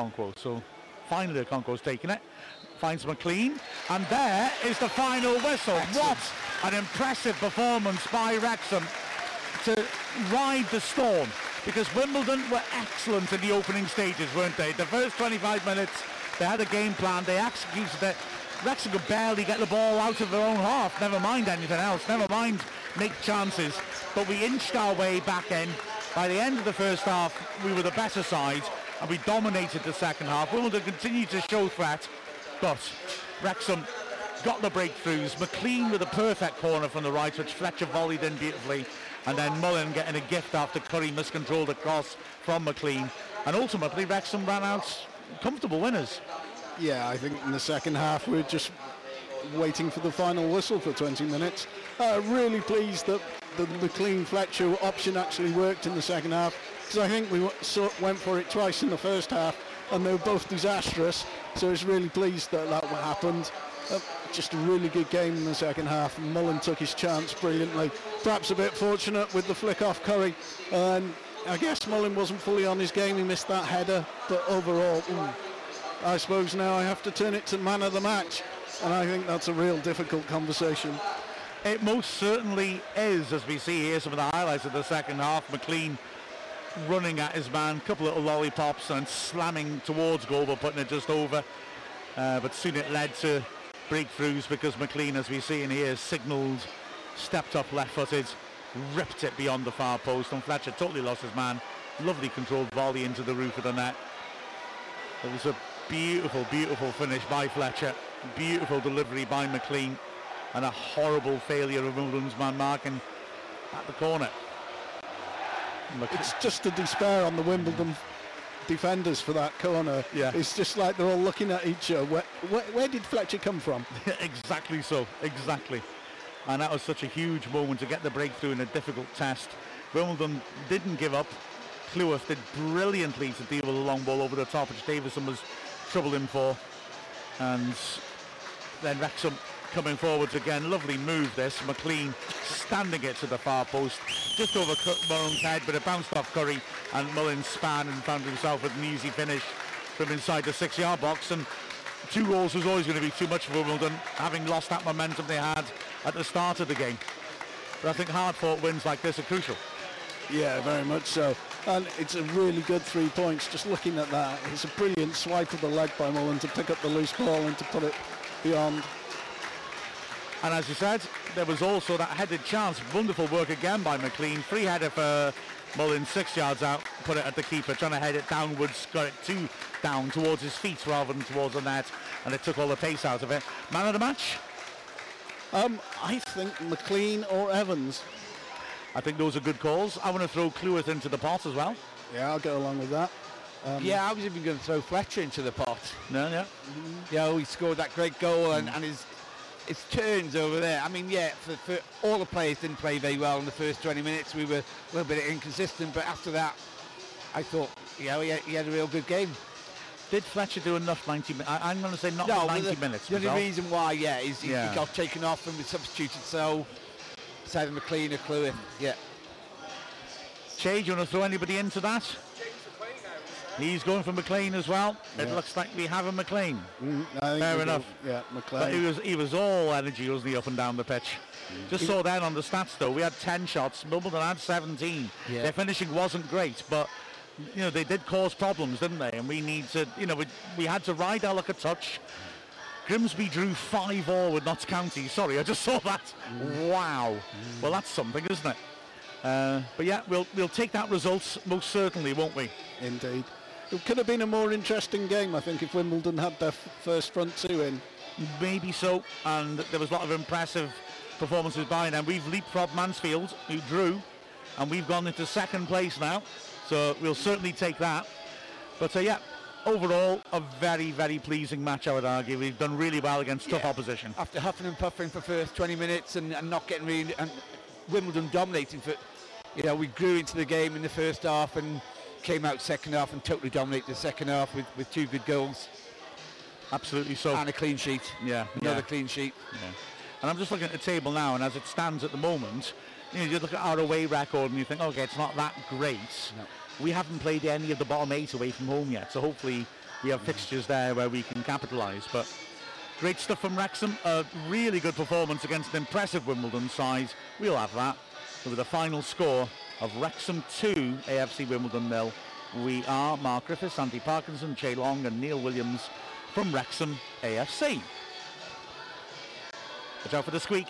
Okonkwo. So finally Okonkwo's taking it. Finds McClean. And there is the final whistle. Excellent. What an impressive performance by Wrexham to ride the storm. Because Wimbledon were excellent in the opening stages, weren't they? The first 25 minutes, they had a game plan. They executed it. Wrexham could barely get the ball out of their own half. Never mind anything else. Never mind make chances. But we inched our way back in. By the end of the first half, we were the better side and we dominated the second half. Wimbledon continued to show threat, but Wrexham got the breakthroughs. McClean with a perfect corner from the right, which Fletcher volleyed in beautifully, and then Mullin getting a gift after Curry miscontrolled a cross from McClean. And ultimately, Wrexham ran out comfortable winners. Yeah, I think in the second half we're just waiting for the final whistle for 20 minutes. Uh, really pleased that the McClean Fletcher option actually worked in the second half because I think we went for it twice in the first half and they were both disastrous. So I was really pleased that that happened. Uh, just a really good game in the second half. Mullin took his chance brilliantly. Perhaps a bit fortunate with the flick off Curry. And I guess Mullin wasn't fully on his game. He missed that header. But overall, I suppose now I have to turn it to man of the match. And I think that's a real difficult conversation. It most certainly is, as we see here, some of the highlights of the second half. McClean running at his man, couple little lollipops and slamming towards goal, but putting it just over. Uh, but soon it led to breakthroughs because McClean, as we see in here, signalled, stepped up left-footed, ripped it beyond the far post, and Fletcher totally lost his man. Lovely controlled volley into the roof of the net. It was a beautiful, beautiful finish by Fletcher. Beautiful delivery by McClean and a horrible failure of Wimbledon's man marking at the corner. It's just a despair on the Wimbledon defenders for that corner. Yeah. It's just like they're all looking at each other. Where, where, where did Fletcher come from? exactly so, exactly. And that was such a huge moment to get the breakthrough in a difficult test. Wimbledon didn't give up. Cleworth did brilliantly to deal with a long ball over the top, which Davison was troubling for. And then Wrexham coming forwards again. Lovely move this. McClean standing it to the far post, just over Mullin's head, but it bounced off Curry and Mullin span and found himself with an easy finish from inside the six-yard box. And two goals was always going to be too much for Wimbledon, having lost that momentum they had at the start of the game. But I think hard-fought wins like this are crucial. Yeah, very much so. And it's a really good three points. Just looking at that, it's a brilliant swipe of the leg by Mullin to pick up the loose ball and to put it beyond. And as you said, there was also that headed chance. Wonderful work again by McClean. Free header for Mullin, six yards out, put it at the keeper, trying to head it downwards, got it two down towards his feet rather than towards the net, and it took all the pace out of it. Man of the match? Um, I think McClean or Evans. I think those are good calls. I want to throw Cleworth into the pot as well. Yeah, I'll go along with that. Um, yeah, I was even going to throw Fletcher into the pot. No, no. yeah. You know, mm-hmm. he scored that great goal and, mm. and his his turns over there. I mean, yeah, for, for all the players didn't play very well in the first 20 minutes. We were a little bit inconsistent, but after that, I thought, yeah, he had, he had a real good game. Did Fletcher do enough 90 minutes? I'm going to say not No, 90 the, minutes. The only reason why, yeah, is he, Yeah. he got taken off and was substituted. So, Simon McClean or Cleworth, yeah. Chay, do you want to throw anybody into that? He's going for McClean as well. It Yeah. looks like we have a McClean. Think Fair go- enough. Yeah, But he was he was all energy, wasn't he, up and down the pitch? Mm. Just saw that on the stats though. We had 10 shots. Wimbledon had 17. Yeah. Their finishing wasn't great, but you know they did cause problems, didn't they? And we need to, you know, we, we had to ride our luck a touch. Grimsby drew five all with Notts County. Sorry, I just saw that. Mm. Wow. Well, that's something, isn't it? Uh, but yeah, we'll we'll take that result most certainly, won't we? Indeed. It could have been a more interesting game, I think, if Wimbledon had their f- first front two in. Maybe so. And there was a lot of impressive performances by them. We've leapfrogged Mansfield, who drew, and we've gone into second place now. So we'll certainly take that. But uh, yeah, overall, a very, very pleasing match, I would argue. We've done really well against tough opposition. After huffing and puffing for first 20 minutes and, and not getting really, and Wimbledon dominating for, you know, we grew into the game in the first half and came out second half and totally dominated the second half with, with two good goals Absolutely so. and a clean sheet. yeah, Another yeah. clean sheet. And I'm just looking at the table now, and as it stands at the moment, you know, you look at our away record and you think, okay, it's not that great. No. We haven't played any of the bottom eight away from home yet, so hopefully we have mm. fixtures there where we can capitalise. But great stuff from Wrexham. A really good performance against an impressive Wimbledon side. We'll have that. with a final score of Wrexham 2, AFC Wimbledon nil. We are Mark Griffiths, Andy Parkinson, Chay Long and Neil Williams from Wrexham AFC. Watch out for the squeak.